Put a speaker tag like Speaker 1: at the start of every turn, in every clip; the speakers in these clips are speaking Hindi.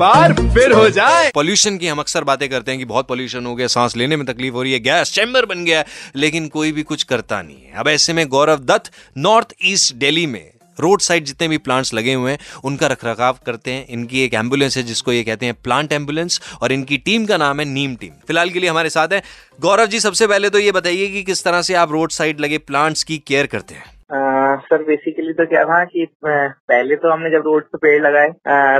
Speaker 1: बार फिर हो जाए।
Speaker 2: पॉल्यूशन की हम अक्सर बातें करते हैं कि बहुत पॉल्यूशन हो गया, सांस लेने में तकलीफ़ हो रही है गैस चैम्बर बन गया लेकिन कोई भी कुछ करता नहीं है। अब ऐसे में गौरव दत्त नॉर्थ ईस्ट दिल्ली में रोड साइड जितने भी प्लांट्स लगे हुए हैं, उनका रखरखाव करते हैं। इनकी एक एंबुलेंस है, जिसको ये कहते हैं प्लांट एंबुलेंस और इनकी टीम का नाम है नीम टीम फ़िलहाल के लिए हमारे साथ है। गौरव जी, सबसे पहले तो ये बताइए कि किस तरह से आप रोड साइड लगे प्लांट्स की केयर करते हैं?
Speaker 3: सर बेसिकली तो क्या था कि पहले तो हमने जब रोड पे पेड़ लगाए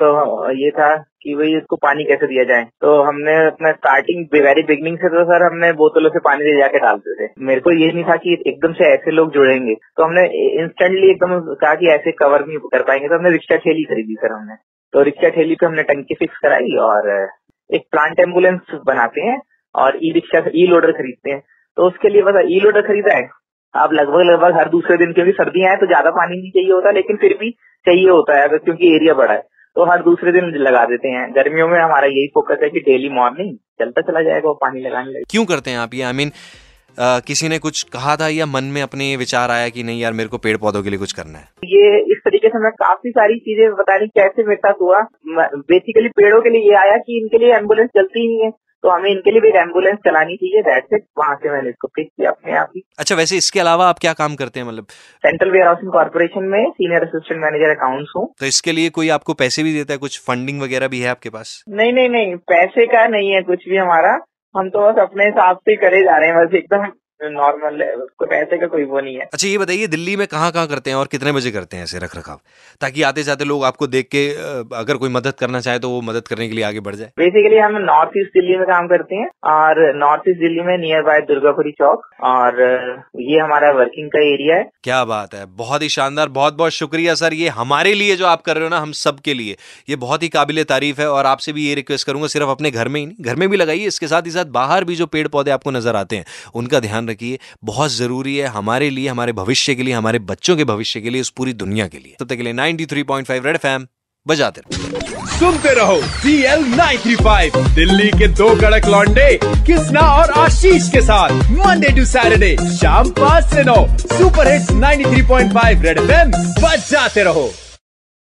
Speaker 3: तो ये था कि भाई इसको पानी कैसे दिया जाए। तो हमने अपना स्टार्टिंग वेरी बिगनिंग से तो सर हमने बोतलों से पानी ले जाके डालते थे। मेरे को ये नहीं था कि एकदम से ऐसे लोग जुड़ेंगे। तो हमने इंस्टेंटली एकदम कहा कि ऐसे कवर नहीं कर पाएँगे। तो हमने रिक्शा ठेली खरीदी सर हमने। तो रिक्शा ठेली पे हमने टंकी फिक्स कराई और, एक प्लांट एंबुलेंस बनाते हैं और ई रिक्शा ई लोडर खरीदते हैं। तो उसके लिए बस ई लोडर खरीदा है। अब लगभग लगभग हर दूसरे दिन क्योंकि सर्दियाँ हैं तो ज़्यादा पानी नहीं चाहिए होता लेकिन फिर भी चाहिए होता है अगर क्योंकि एरिया बड़ा है। तो हर दूसरे दिन लगा देते हैं। गर्मियों में हमारा यही फोकस है कि डेली मॉर्निंग चलता चला जाएगा वो पानी लगाने लगे।
Speaker 2: क्यों करते हैं आप ये? आई मीन किसी ने कुछ कहा था या मन में अपने विचार आया कि नहीं यार मेरे को पेड़ पौधों के लिए कुछ करना है?
Speaker 3: ये इस तरीके से मैं काफ़ी सारी चीज़ें बता रही कैसे मेरे साथ हुआ। बेसिकली पेड़ों के लिए ये आया कि इनके लिए एंबुलेंस चलती ही नहीं है। तो हमें इनके लिए भी एक एंबुलेंस चलानी चाहिए दैट्स इट वहाँ से मैंने इसको पिक किया अपने आप ही।
Speaker 2: अच्छा वैसे इसके अलावा आप क्या काम करते हैं मतलब?
Speaker 3: सेंट्रल वेयर हाउसिंग कॉर्पोरेशन में सीनियर असिस्टेंट मैनेजर अकाउंट्स हूँ।
Speaker 2: तो इसके लिए कोई आपको पैसे भी देता है कुछ फंडिंग वगैरह भी है आपके पास?
Speaker 3: नहीं नहीं नहीं पैसे का नहीं है कुछ भी हमारा। हम तो बस अपने हिसाब से करे जा रहे हैं बस एकदम नॉर्मल है उसको पैसे का कोई वो नहीं है।
Speaker 2: अच्छा ये बताइए दिल्ली में कहाँ कहाँ करते हैं और कितने बजे करते हैं ऐसे रख रखाव ताकि आते जाते लोग आपको देख के अगर कोई मदद करना चाहे तो वो मदद करने के लिए आगे बढ़ जाए।
Speaker 3: बेसिकली हम नॉर्थ ईस्ट दिल्ली में काम करते हैं और नॉर्थ ईस्ट दिल्ली में नियर बाय दुर्गापुरी चौक और ये हमारा वर्किंग का एरिया है।
Speaker 2: क्या बात है बहुत ही शानदार बहुत बहुत शुक्रिया सर ये हमारे लिए जो आप कर रहे हो ना हम सब के लिए ये बहुत ही काबिल तारीफ़ है और आपसे भी ये रिक्वेस्ट करूँगा सिर्फ़ अपने घर में ही नहीं घर में भी लगाइए इसके साथ ही साथ बाहर भी जो पेड़ पौधे आपको नज़र आते हैं उनका ध्यान रखिए बहुत ज़रूरी है हमारे लिए, हमारे भविष्य के लिए, हमारे बच्चों के भविष्य के लिए इस पूरी दुनिया के लिए। तब तक के लिए 93.5 रेड एफएम बजाते रहो।
Speaker 1: सुनते रहो सी एल दिल्ली के दो कड़क लॉन्डे कृष्णा और आशीष के साथ मंडे टू सैटरडे शाम पाँच से नौ सुपर हिट्स 93.5 रेड एफएम बजाते रहो।